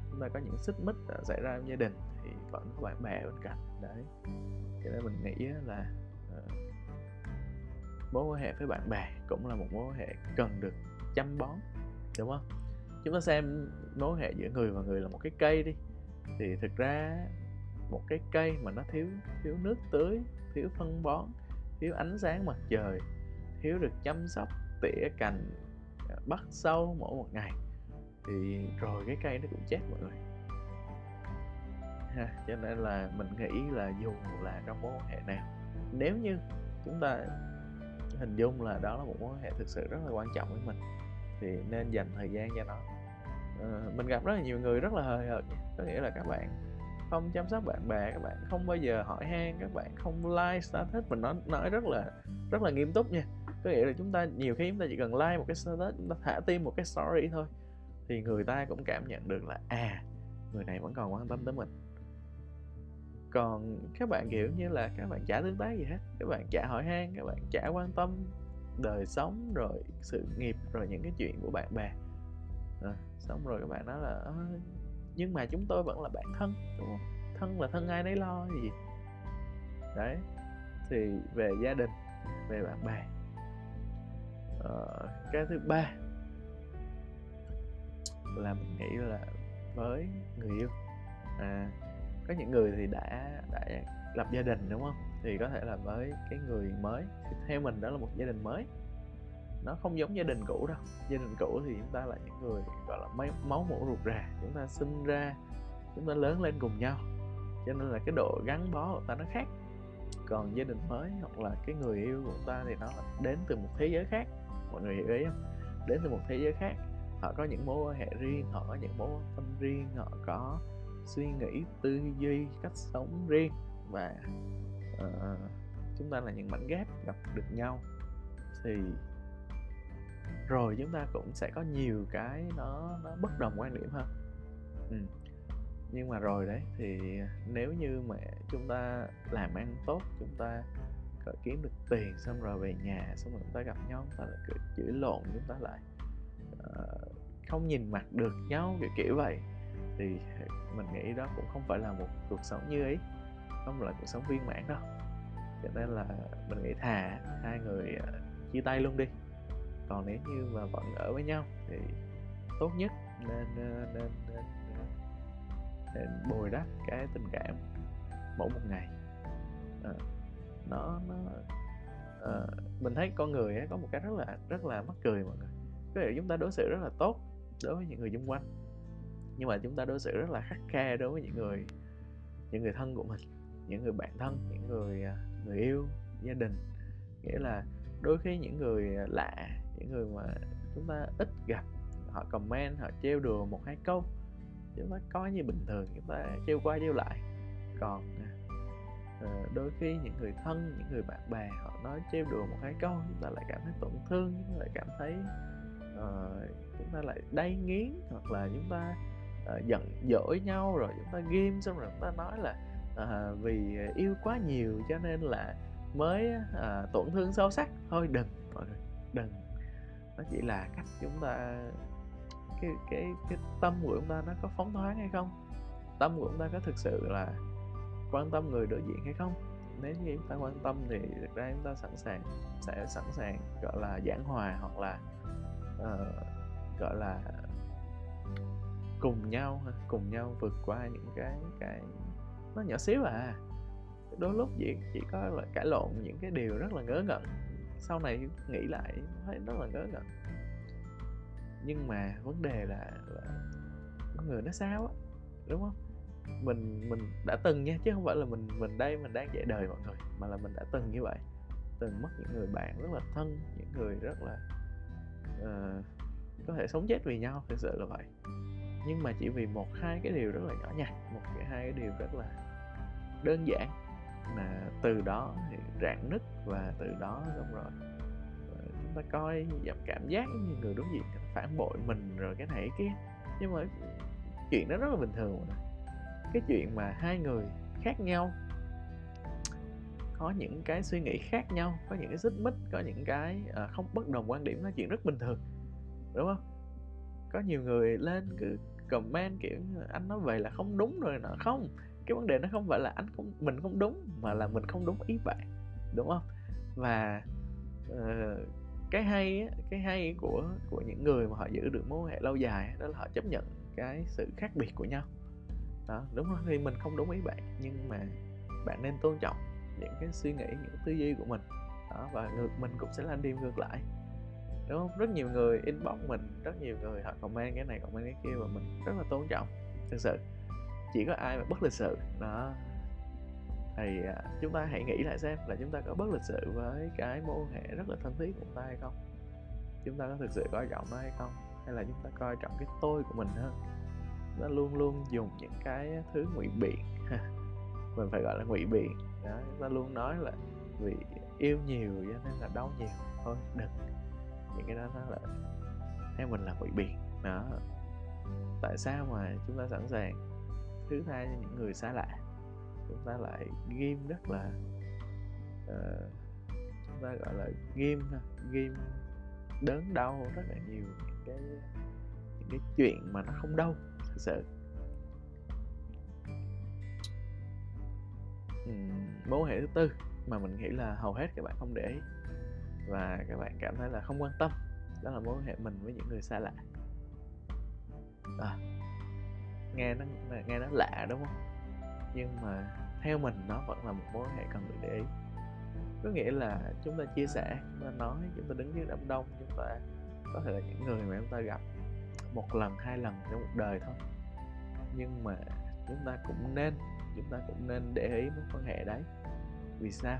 chúng ta có những xích mích xảy ra trong gia đình thì vẫn có bạn bè bên cạnh đấy. Cho nên mình nghĩ là uh, mối quan hệ với bạn bè cũng là một mối quan hệ cần được chăm bón đúng không? Chúng ta xem mối quan hệ giữa người và người là một cái cây đi. Thì thực ra một cái cây mà nó thiếu thiếu nước tưới thiếu phân bón thiếu ánh sáng mặt trời thiếu được chăm sóc tỉa cành à, bắt sâu mỗi một ngày. Thì rồi cái cây nó cũng chết mọi người. Ha, cho nên là mình nghĩ là dù là trong mối quan hệ nào nếu như chúng ta hình dung là đó là một mối quan hệ thực sự rất là quan trọng với mình thì nên dành thời gian cho nó. À, mình gặp rất là nhiều người rất là hời hợt có nghĩa là các bạn không chăm sóc bạn bè các bạn không bao giờ hỏi han các bạn không like status. Mình nói nói rất là rất là nghiêm túc nha. Có nghĩa là chúng ta nhiều khi chúng ta chỉ cần like một cái status chúng ta thả tim một cái story thôi thì người ta cũng cảm nhận được là à người này vẫn còn quan tâm tới mình. Còn các bạn kiểu như là các bạn chả tương tác gì hết các bạn chả hỏi han các bạn chả quan tâm đời sống rồi sự nghiệp rồi những cái chuyện của bạn bè. À, xong rồi các bạn nói là nhưng mà chúng tôi vẫn là bạn thân đúng không? Thân là thân ai nấy lo gì. Đấy thì về gia đình về bạn bè. Ờ, cái thứ ba là mình nghĩ là với người yêu. À có những người thì đã đã lập gia đình đúng không? Thì có thể là với cái người mới. Thì theo mình đó là một gia đình mới nó không giống gia đình cũ đâu. Gia đình cũ thì chúng ta là những người gọi là máu máu mủ ruột rà. Chúng ta sinh ra chúng ta lớn lên cùng nhau. Cho nên là cái độ gắn bó của ta nó khác. Còn gia đình mới hoặc là cái người yêu của ta thì nó đến từ một thế giới khác. Mọi người hiểu ý không? Đến từ một thế giới khác. Họ có những mối quan hệ riêng họ có những mối quan tâm riêng họ có suy nghĩ tư duy cách sống riêng. Và uh, chúng ta là những mảnh ghép gặp được nhau. Thì rồi chúng ta cũng sẽ có nhiều cái nó nó bất đồng quan điểm hơn. Ừ. nhưng mà rồi đấy thì nếu như mà chúng ta làm ăn tốt chúng ta có kiếm được tiền xong rồi về nhà xong rồi chúng ta gặp nhau chúng ta lại chửi lộn chúng ta lại uh, không nhìn mặt được nhau kiểu kiểu vậy thì mình nghĩ đó cũng không phải là một cuộc sống như ý không phải là cuộc sống viên mãn đâu. Cho nên là mình nghĩ thà hai người uh, chia tay luôn đi còn nếu như mà vẫn ở với nhau thì tốt nhất nên ờ, nên nên, nên, nên bồi đắp cái tình cảm mỗi một ngày. À, nó nó à, mình thấy con người ấy, có một cái rất là rất là mắc cười mọi người. Có thể chúng ta đối xử rất là tốt đối với những người xung quanh nhưng mà chúng ta đối xử rất là khắc khe đối với những người những người thân của mình những người bạn thân những người người yêu gia đình. Nghĩa là đôi khi những người lạ những người mà chúng ta ít gặp họ comment họ trêu đùa một hai câu chúng ta coi như bình thường chúng ta trêu qua trêu lại. Còn uh, đôi khi những người thân những người bạn bè họ nói trêu đùa một hai câu chúng ta lại cảm thấy tổn thương chúng ta lại cảm thấy uh, chúng ta lại đay nghiến hoặc là chúng ta uh, giận dỗi nhau rồi chúng ta ghim xong rồi chúng ta nói là uh, vì yêu quá nhiều cho nên là mới uh, tổn thương sâu sắc. Thôi đừng mọi người đừng nó chỉ là cách chúng ta cái cái cái tâm của chúng ta nó có phóng thoáng hay không? Tâm của chúng ta có thực sự là quan tâm người đối diện hay không? Nếu như chúng ta quan tâm thì thực ra chúng ta sẵn sàng sẽ sẵn sàng gọi là giảng hòa hoặc là uh, gọi là cùng nhau cùng nhau vượt qua những cái cái nó nhỏ xíu à. Đôi lúc chỉ chỉ có là cãi lộn những cái điều rất là ngớ ngẩn sau này nghĩ lại thấy rất là ngớ ngẩn. Nhưng mà vấn đề là, là con người nó sao á đúng không? Mình mình đã từng nha chứ không phải là mình mình đây mình đang dạy đời mọi người mà là mình đã từng như vậy. Từng mất những người bạn rất là thân những người rất là uh, có thể sống chết vì nhau thực sự là vậy. Nhưng mà chỉ vì một hai cái điều rất là nhỏ nhặt một cái hai cái điều rất là đơn giản mà từ đó thì rạn nứt và từ đó xong rồi ờ, chúng ta coi giảm cảm giác như người đối diện phản bội mình rồi cái này cái kia. Nhưng mà chuyện đó rất là bình thường rồi. cái chuyện mà hai người khác nhau có những cái suy nghĩ khác nhau có những cái xích mích có những cái à, không bất đồng quan điểm là chuyện rất bình thường đúng không? Có nhiều người lên cứ comment kiểu anh nói về là không đúng rồi nọ. Không cái vấn đề nó không phải là anh không mình không đúng mà là mình không đúng ý bạn đúng không? Và uh, cái hay cái hay của của những người mà họ giữ được mối quan hệ lâu dài đó là họ chấp nhận cái sự khác biệt của nhau. Đó đúng không thì mình không đúng ý bạn nhưng mà bạn nên tôn trọng những cái suy nghĩ những tư duy của mình. Đó và ngược mình cũng sẽ làm điều ngược lại đúng không? Rất nhiều người inbox mình rất nhiều người họ comment cái này comment cái kia và mình rất là tôn trọng thực sự chỉ có ai mà bất lịch sự. Đó. Thì à, chúng ta hãy nghĩ lại xem là chúng ta có bất lịch sự với cái mối quan hệ rất là thân thiết của chúng ta hay không? Chúng ta có thực sự coi trọng nó hay không? Hay là chúng ta coi trọng cái tôi của mình hơn? Nó luôn luôn dùng những cái thứ ngụy biện. Mình phải gọi là ngụy biện. Đó chúng ta luôn nói là vì yêu nhiều cho nên là đau nhiều. Thôi đừng. Những cái đó nó là theo mình là ngụy biện. Đó. Tại sao mà chúng ta sẵn sàng thứ hai những người xa lạ. Chúng ta lại ghim rất là uh, chúng ta gọi là ghim ghim đớn đau rất là nhiều những cái những cái chuyện mà nó không đâu thật sự. Mối hệ thứ tư mà mình nghĩ là hầu hết các bạn không để ý và các bạn cảm thấy là không quan tâm đó là mối quan hệ mình với những người xa lạ. À, nghe nó nghe nó lạ, đúng không? Nhưng mà theo mình nó vẫn là một mối hệ cần được để ý. Có nghĩa là chúng ta chia sẻ, chúng ta nói, chúng ta đứng dưới đám đông, chúng ta có thể là những người mà chúng ta gặp một lần, hai lần trong một đời thôi. Nhưng mà chúng ta cũng nên, chúng ta cũng nên để ý mối quan hệ đấy. Vì sao?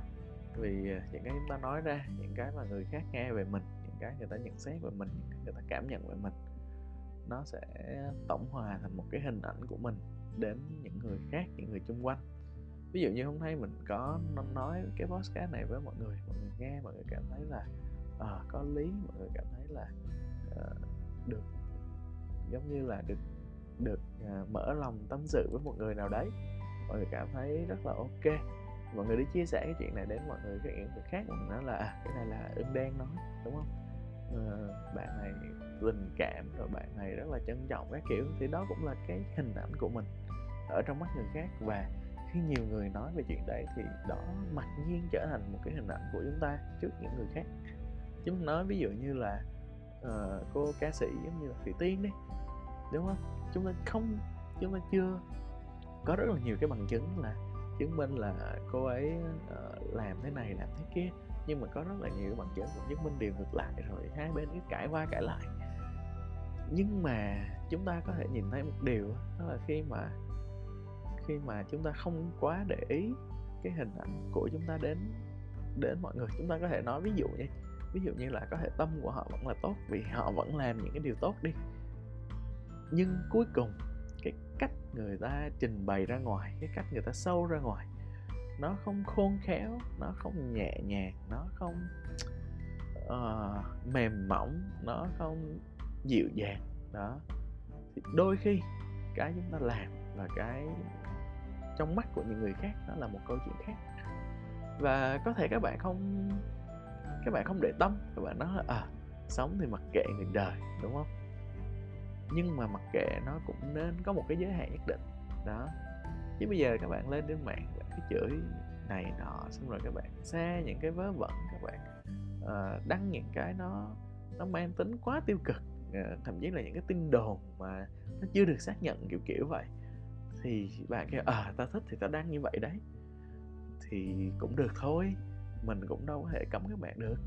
Vì à, những cái chúng ta nói ra, những cái mà người khác nghe về mình, những cái người ta nhận xét về mình, những cái người ta cảm nhận về mình nó sẽ tổng hòa thành một cái hình ảnh của mình đến những người khác những người xung quanh. Ví dụ như hôm nay mình có nói cái podcast này với mọi người mọi người nghe mọi người cảm thấy là à, có lý mọi người cảm thấy là uh, được giống như là được được uh, mở lòng tâm sự với một người nào đấy. Mọi người cảm thấy rất là ok. Mọi người đi chia sẻ cái chuyện này đến mọi người các người khác mình nói là à, cái này là ưng đen nói đúng không? À, bạn này tình cảm rồi bạn này rất là trân trọng các kiểu thì đó cũng là cái hình ảnh của mình ở trong mắt người khác. Và khi nhiều người nói về chuyện đấy thì đó mặc nhiên trở thành một cái hình ảnh của chúng ta trước những người khác. Chúng nói ví dụ như là uh, cô ca sĩ giống như là thủy tiên đi đúng không? Chúng ta không chúng ta chưa có rất là nhiều cái bằng chứng là chứng minh là cô ấy uh, làm thế này làm thế kia. Nhưng mà có rất là nhiều bằng chứng chứng minh điều ngược lại rồi hai bên cứ cãi qua cãi lại nhưng mà chúng ta có thể nhìn thấy một điều đó là khi mà khi mà chúng ta không quá để ý cái hình ảnh của chúng ta đến đến mọi người. Chúng ta có thể nói ví dụ như ví dụ như là có thể tâm của họ vẫn là tốt vì họ vẫn làm những cái điều tốt đi. Nhưng cuối cùng cái cách người ta trình bày ra ngoài cái cách người ta sâu ra ngoài nó không khôn khéo nó không nhẹ nhàng nó không uh, mềm mỏng nó không dịu dàng. Đó. Thì đôi khi cái chúng ta làm là cái trong mắt của những người khác nó là một câu chuyện khác. Và có thể các bạn không các bạn không để tâm các bạn nói là à sống thì mặc kệ người đời đúng không? Nhưng mà mặc kệ nó cũng nên có một cái giới hạn nhất định. Đó. Chứ bây giờ các bạn lên trên mạng các bạn cứ chửi này nọ xong rồi các bạn xe những cái vớ vẩn các bạn uh, đăng những cái nó nó mang tính quá tiêu cực. Ờ, thậm chí là những cái tin đồn mà nó chưa được xác nhận kiểu kiểu vậy. Thì bạn kêu ờ, à ta thích thì ta đăng như vậy đấy. Thì cũng được thôi mình cũng đâu có thể cấm các bạn được.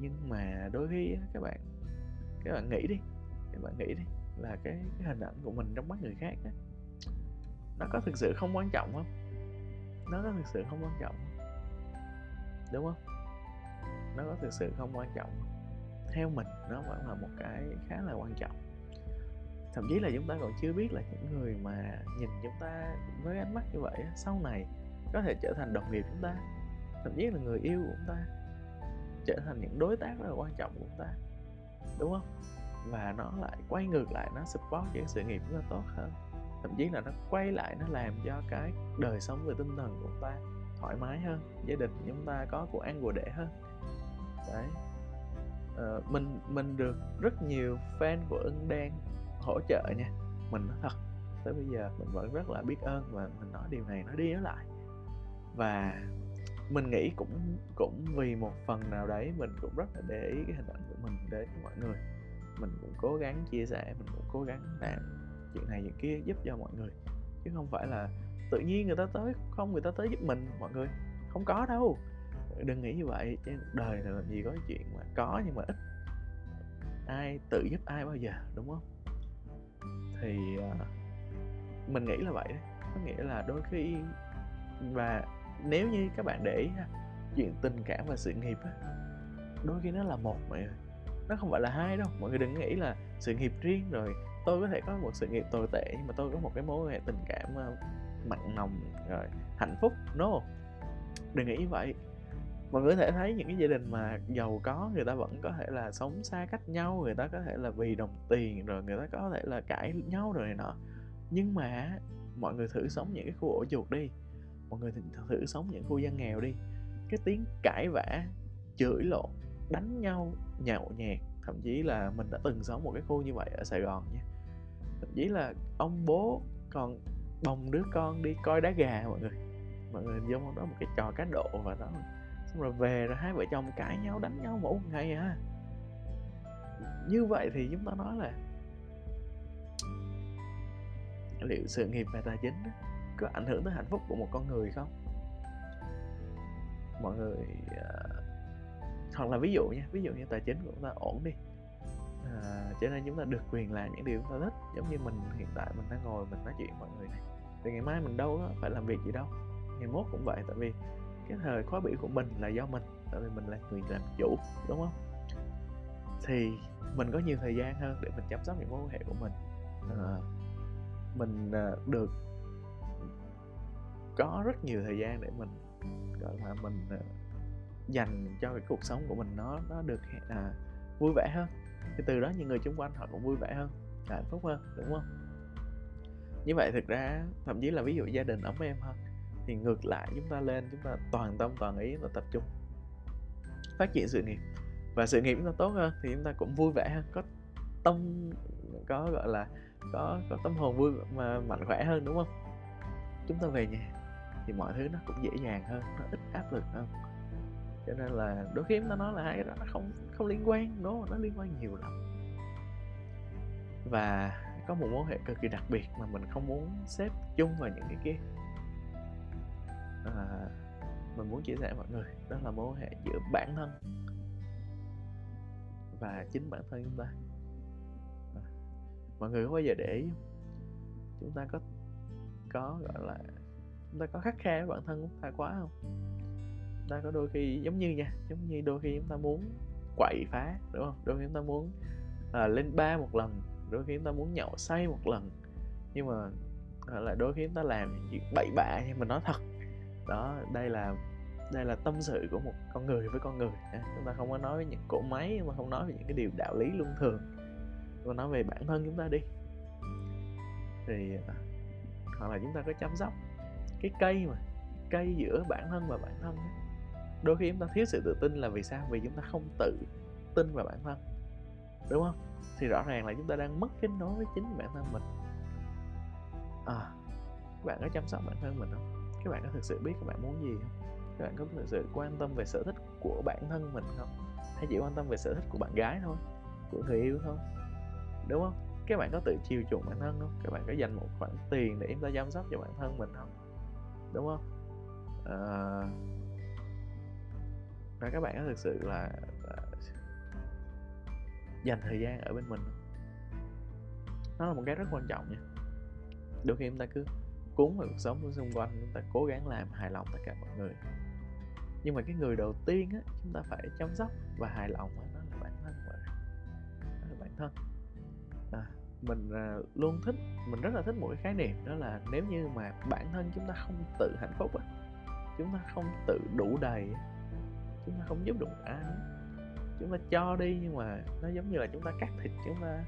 Nhưng mà đôi khi các bạn các bạn nghĩ đi các bạn nghĩ đi là cái, cái hình ảnh của mình trong mắt người khác đó, nó có thực sự không quan trọng không? Nó có thực sự không quan trọng không? đúng không? Nó có thực sự không quan trọng theo mình, nó vẫn là một cái khá là quan trọng. Thậm chí là chúng ta còn chưa biết là những người mà nhìn chúng ta với ánh mắt như vậy sau này có thể trở thành đồng nghiệp chúng ta, thậm chí là người yêu của chúng ta, trở thành những đối tác rất là quan trọng của chúng ta, đúng không? Và nó lại quay ngược lại, nó support những sự nghiệp chúng ta tốt hơn. Thậm chí là nó quay lại, nó làm cho cái đời sống về tinh thần của chúng ta thoải mái hơn, gia đình chúng ta có của ăn của để hơn. Đấy uh, mình mình được rất nhiều fan của ưng đen hỗ trợ nha. Mình nói thật tới bây giờ mình vẫn rất là biết ơn và mình nói điều này nó đi nó lại. Và mình nghĩ cũng cũng vì một phần nào đấy mình cũng rất là để ý cái hình ảnh của mình đến mọi người. Mình cũng cố gắng chia sẻ mình cũng cố gắng làm chuyện này chuyện kia giúp cho mọi người. Chứ không phải là tự nhiên người ta tới không người ta tới giúp mình mọi người. Không có đâu đừng nghĩ như vậy chứ đời này làm gì có chuyện mà có nhưng mà ít. Ai tự giúp ai bao giờ đúng không? Thì uh, mình nghĩ là vậy đấy. Có nghĩa là đôi khi và nếu như các bạn để ý chuyện tình cảm và sự nghiệp á đôi khi nó là một mọi người nó không phải là hai đâu. Mọi người đừng nghĩ là sự nghiệp riêng rồi tôi có thể có một sự nghiệp tồi tệ nhưng mà tôi có một cái mối quan hệ tình cảm à, mặn nồng rồi hạnh phúc. No đừng nghĩ như vậy mọi người có thể thấy những cái gia đình mà giàu có, người ta vẫn có thể là sống xa cách nhau, người ta có thể là vì đồng tiền, rồi người ta có thể là cãi nhau rồi này nọ. Nhưng mà mọi người thử sống những cái khu ổ chuột đi. Mọi người thử sống những khu dân nghèo đi. Cái tiếng cãi vã, chửi lộn, đánh nhau, nhậu nhẹt, thậm chí là mình đã từng sống một cái khu như vậy ở sài gòn nha. Thậm chí là ông bố còn bồng đứa con đi coi đá gà mọi người. Mọi người vô đó một cái trò cá độ và đó rồi về rồi hai vợ chồng cãi nhau đánh nhau mỗi ngày à. Như vậy thì chúng ta nói là liệu sự nghiệp và tài chính có ảnh hưởng tới hạnh phúc của một con người không? Mọi người uh, hoặc là ví dụ nha ví dụ như tài chính của chúng ta ổn đi à, cho nên chúng ta được quyền làm những điều chúng ta thích giống như mình hiện tại mình đang ngồi mình nói chuyện với mọi người này. Thì ngày mai mình đâu có phải làm việc gì đâu ngày mốt cũng vậy tại vì cái thời khóa biểu của mình là do mình tại vì mình là người làm chủ đúng không? Thì mình có nhiều thời gian hơn để mình chăm sóc những mối quan hệ của mình. À, mình à, được có rất nhiều thời gian để mình gọi là mình à, dành cho cái cuộc sống của mình nó nó được à, vui vẻ hơn. Thì từ đó những người xung quanh họ cũng vui vẻ hơn hạnh phúc hơn đúng không? Như vậy thực ra thậm chí là ví dụ gia đình ấm em hơn thì ngược lại chúng ta lên, chúng ta toàn tâm toàn ý và tập trung. Phát triển sự nghiệp. Và sự nghiệp chúng ta tốt hơn thì chúng ta cũng vui vẻ hơn, có tâm, có, gọi là, có có tâm hồn vui mà mạnh khỏe hơn, đúng không? Chúng ta về nhà thì mọi thứ nó cũng dễ dàng hơn, nó ít áp lực hơn. Cho nên là đôi khi chúng ta nói là hai cái đó nó không không liên quan, đúng không? Nó liên quan nhiều lắm. Và có một mối hệ cực kỳ đặc biệt mà mình không muốn xếp chung vào những cái kia à, mình muốn chia sẻ với mọi người đó là mối hệ giữa bản thân và chính bản thân chúng ta. À, mọi người có bao giờ để ý chúng ta có có gọi là chúng ta có khắc khe với bản thân chúng ta quá không? Chúng ta có đôi khi giống như nha giống như đôi khi chúng ta muốn quậy phá đúng không? Đôi khi chúng ta muốn à, lên ba một lần đôi khi chúng ta muốn nhậu say một lần. Nhưng mà là đôi khi chúng ta làm những chuyện bậy bạ nhưng mình nói thật đó, đây là đây là tâm sự của một con người với con người chúng ta không có nói với những cỗ máy mà không nói về những cái điều đạo lý luân thường. Mà nói về bản thân chúng ta đi. Thì à, hoặc là chúng ta có chăm sóc cái cây mà, cây giữa bản thân và bản thân đôi khi chúng ta thiếu sự tự tin là vì sao? Vì chúng ta không tự tin vào bản thân, đúng không? Thì rõ ràng là chúng ta đang mất kết nối với chính bản thân mình. À các bạn có chăm sóc bản thân mình không? Các bạn có thực sự biết các bạn muốn gì không? Các bạn có thực sự quan tâm về sở thích của bản thân mình không? Hay chỉ quan tâm về sở thích của bạn gái thôi của người yêu thôi đúng không? Các bạn có tự chiều chuộng bản thân không? Các bạn có dành một khoản tiền để chúng ta chăm sóc cho bản thân mình không? Đúng không? À, và các bạn có thực sự là, là dành thời gian ở bên mình không? nó là một cái rất quan trọng nha. Đôi khi chúng ta cứ cuốn vào cuộc sống xung quanh chúng ta cố gắng làm hài lòng tất cả mọi người. Nhưng mà cái người đầu tiên á chúng ta phải chăm sóc và hài lòng á, đó là bản thân bạn. Đó là bản thân. À, mình à, luôn thích mình rất là thích một cái khái niệm đó là nếu như mà bản thân chúng ta không tự hạnh phúc á chúng ta không tự đủ đầy chúng ta không giúp được ai chúng ta cho đi nhưng mà nó giống như là chúng ta cắt thịt chúng ta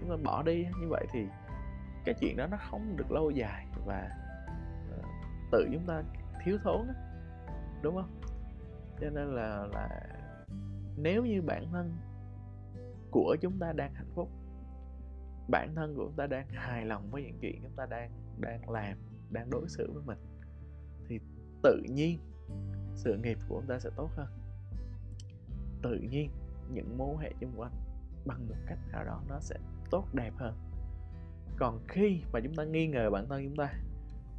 chúng ta bỏ đi như vậy thì cái chuyện đó nó không được lâu dài và uh, tự chúng ta thiếu thốn đó. đúng không cho nên là là nếu như bản thân của chúng ta đang hạnh phúc bản thân của chúng ta đang hài lòng với những chuyện chúng ta đang đang làm đang đối xử với mình thì tự nhiên sự nghiệp của chúng ta sẽ tốt hơn tự nhiên những mối hệ xung quanh bằng một cách nào đó nó sẽ tốt đẹp hơn còn khi mà chúng ta nghi ngờ bản thân chúng ta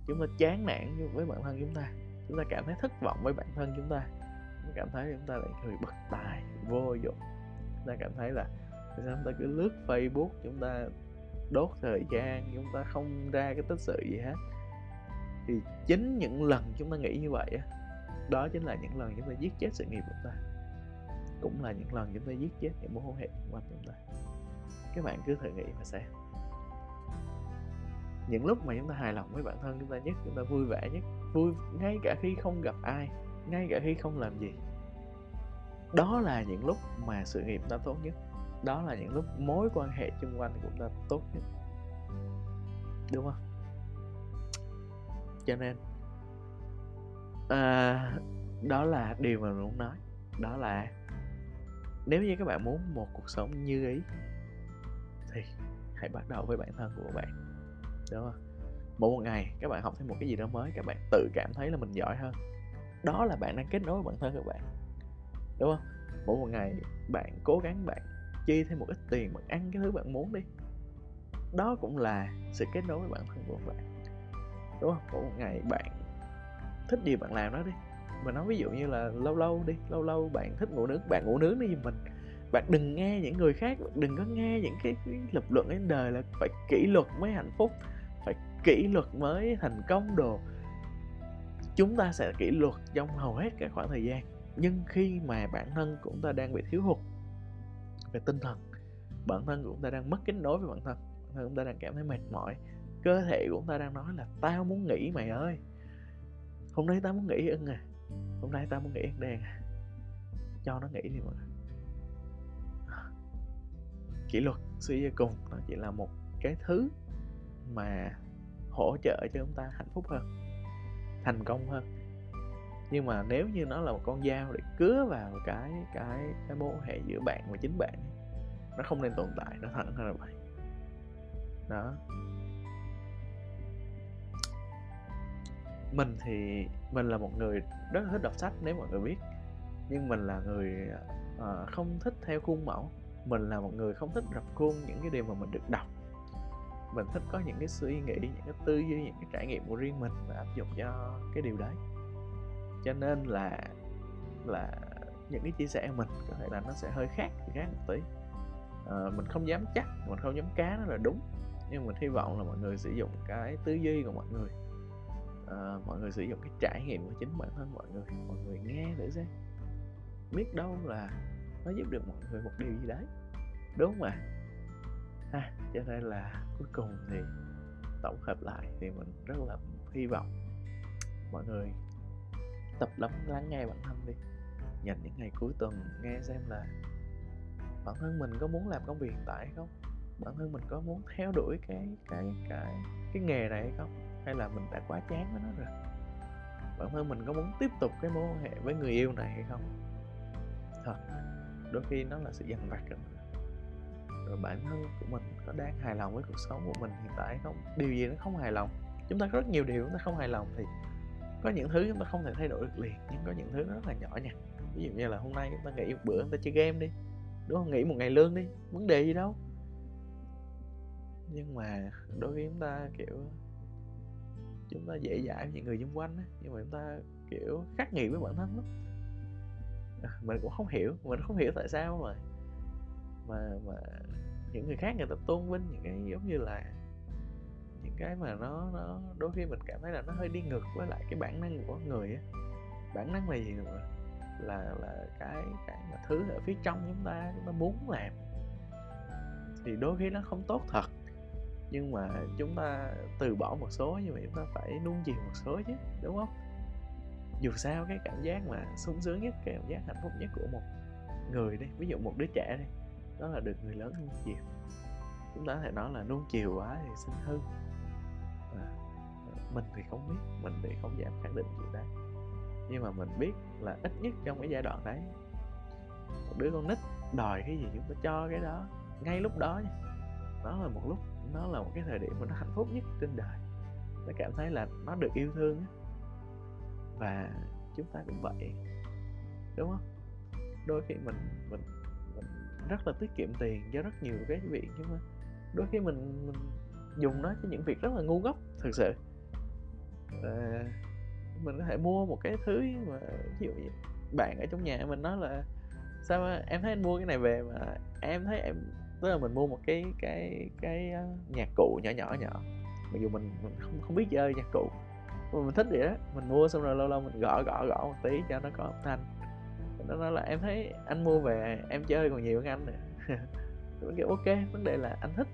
chúng ta chán nản với bản thân chúng ta chúng ta cảm thấy thất vọng với bản thân chúng ta chúng ta cảm thấy chúng ta là người bất tài vô dụng chúng ta cảm thấy là tại sao chúng ta cứ lướt facebook chúng ta đốt thời gian chúng ta không ra cái tích sự gì hết thì chính những lần chúng ta nghĩ như vậy đó chính là những lần chúng ta giết chết sự nghiệp của chúng ta cũng là những lần chúng ta giết chết những mối quan hệ của chúng ta các bạn cứ thử nghĩ mà xem những lúc mà chúng ta hài lòng với bản thân chúng ta nhất chúng ta vui vẻ nhất vui ngay cả khi không gặp ai ngay cả khi không làm gì. Đó là những lúc mà sự nghiệp ta tốt nhất. Đó là những lúc mối quan hệ xung quanh của ta tốt nhất. Đúng không? Cho nên à, đó là điều mà mình muốn nói. Đó là nếu như các bạn muốn một cuộc sống như ý thì hãy bắt đầu với bản thân của bạn đúng không mỗi một ngày các bạn học thêm một cái gì đó mới các bạn tự cảm thấy là mình giỏi hơn. Đó là bạn đang kết nối với bản thân các bạn đúng không? Mỗi một ngày bạn cố gắng bạn chi thêm một ít tiền bạn ăn cái thứ bạn muốn đi. Đó cũng là sự kết nối với bản thân của bạn đúng không? Mỗi một ngày bạn thích gì bạn làm đó đi. Mà nói ví dụ như là lâu lâu đi lâu lâu bạn thích ngủ nướng bạn ngủ nướng đi mình. Bạn đừng nghe những người khác đừng có nghe những cái, cái lập luận trên đời là phải kỷ luật mới hạnh phúc kỷ luật mới thành công đồ, chúng ta sẽ kỷ luật trong hầu hết các khoảng thời gian. Nhưng khi mà bản thân của chúng ta đang bị thiếu hụt về tinh thần, bản thân của chúng ta đang mất kết nối với bản thân bản thân chúng ta đang cảm thấy mệt mỏi, cơ thể của chúng ta đang nói là tao muốn nghỉ mày ơi, hôm nay tao muốn nghỉ ưng à hôm nay tao muốn nghỉ ưng đen à cho nó nghỉ đi mọi người. Kỷ luật suy cho cùng nó chỉ là một cái thứ mà hỗ trợ cho chúng ta hạnh phúc hơn thành công hơn. Nhưng mà nếu như nó là một con dao để cứa vào cái cái cái mối hệ giữa bạn và chính bạn nó không nên tồn tại nó thẳng ra là vậy. Đó. Mình thì mình là một người rất thích đọc sách nếu mọi người biết. Nhưng mình là người uh, không thích theo khuôn mẫu. Mình là một người không thích rập khuôn những cái điều mà mình được đọc mình thích có những cái suy nghĩ những cái tư duy những cái trải nghiệm của riêng mình và áp dụng cho cái điều đấy. Cho nên là là những cái chia sẻ của mình có thể là nó sẽ hơi khác khác một tí. À, mình không dám chắc mình không dám cá nó là đúng nhưng mình hy vọng là mọi người sử dụng cái tư duy của mọi người. À, mọi người sử dụng cái trải nghiệm của chính bản thân mọi người mọi người nghe để xem. Biết đâu là nó giúp được mọi người một điều gì đấy. Đúng mà ha, cho nên là cuối cùng thì tổng hợp lại thì mình rất là hy vọng mọi người tập lắng lắng nghe bản thân đi. Nhận những ngày cuối tuần, nghe xem là bản thân mình có muốn làm công việc hiện tại hay không? Bản thân mình có muốn theo đuổi cái cái cái cái nghề này hay không? Hay là mình đã quá chán với nó rồi? Bản thân mình có muốn tiếp tục cái mối quan hệ với người yêu này hay không? Thật, đôi khi nó là sự dằn vặt rồi bản thân của mình có đang hài lòng với cuộc sống của mình hiện tại không? Điều gì nó không hài lòng? Chúng ta có rất nhiều điều chúng ta không hài lòng thì có những thứ chúng ta không thể thay đổi được liền nhưng có những thứ nó rất là nhỏ nhặt. Ví dụ như là hôm nay chúng ta nghỉ một bữa chúng ta chơi game đi đúng không? Nghỉ một ngày lương đi vấn đề gì đâu. Nhưng mà đối với chúng ta kiểu chúng ta dễ dãi với những người xung quanh á nhưng mà chúng ta kiểu khắc nghiệt với bản thân lắm. À, mình cũng không hiểu mình không hiểu tại sao mà mà mà những người khác người ta tôn vinh những cái giống như là những cái mà nó nó đôi khi mình cảm thấy là nó hơi đi ngược với lại cái bản năng của người á. Bản năng là gì rồi là là cái cái mà thứ ở phía trong chúng ta chúng ta muốn làm. Thì đôi khi nó không tốt thật. Nhưng mà chúng ta từ bỏ một số, nhưng mà chúng ta phải nuông chiều một số chứ, đúng không? Dù sao cái cảm giác mà sung sướng nhất, cái cảm giác hạnh phúc nhất của một người đi, ví dụ một đứa trẻ đi đó là được người lớn nuông chiều. Chúng ta có thể nói là nuông chiều quá thì sinh hư. À, mình thì không biết mình thì không dám khẳng định chuyện đấy nhưng mà mình biết là ít nhất trong cái giai đoạn đấy một đứa con nít đòi cái gì chúng ta cho cái đó ngay lúc đó nha. Nó là một lúc nó là một cái thời điểm mà nó hạnh phúc nhất trên đời. Nó cảm thấy là nó được yêu thương và chúng ta cũng vậy đúng không? Đôi khi mình mình rất là tiết kiệm tiền cho rất nhiều cái việc nhưng mà đôi khi mình mình dùng nó cho những việc rất là ngu ngốc thực sự. À, mình có thể mua một cái thứ mà ví dụ như bạn ở trong nhà mình nói là sao mà em thấy anh mua cái này về mà em thấy em tức là mình mua một cái cái cái ờ, nhạc cụ nhỏ nhỏ nhỏ. Mặc dù mình mình không không biết chơi nhạc cụ mà mình thích vậy đó. Mình mua xong rồi lâu lâu mình gõ gõ gõ một tí cho nó có âm thanh nó nói là em thấy anh mua về em chơi còn nhiều hơn anh nè. Mình kiểu ok vấn đề là anh thích.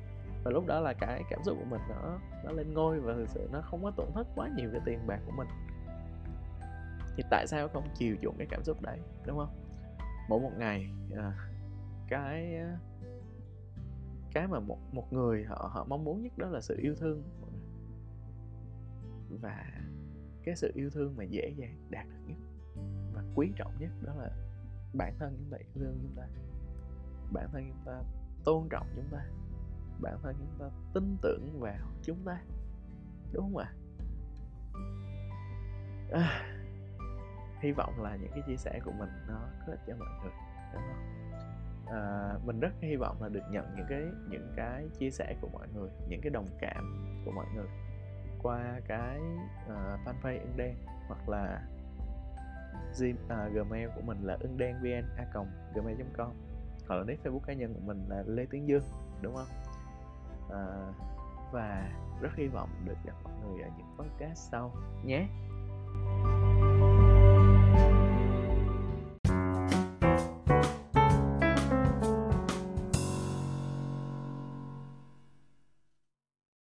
Và lúc đó là cái cảm xúc của mình nó nó lên ngôi và thực sự nó không có tổn thất quá nhiều cái tiền bạc của mình. Thì tại sao không chiều chuộng cái cảm xúc đấy đúng không? Mỗi một ngày à, cái cái mà một một người họ họ mong muốn nhất đó là sự yêu thương. Và cái sự yêu thương mà dễ dàng đạt được nhất quý trọng nhất đó là bản thân chúng ta yêu thương chúng ta. Bản thân chúng ta tôn trọng chúng ta. Bản thân chúng ta tin tưởng vào chúng ta. Đúng không ạ? À, hy vọng là những cái chia sẻ của mình nó có ích cho mọi người đúng không? À, mình rất hy vọng là được nhận những cái những cái chia sẻ của mọi người những cái đồng cảm của mọi người qua cái uh, fanpage ứng đen hoặc là Gmail, à, gmail của mình là ưng đen vn a gmail.com hoặc là nick facebook cá nhân của mình là lê tiến dương đúng không? À, và rất hy vọng được gặp mọi người ở những podcast sau nhé.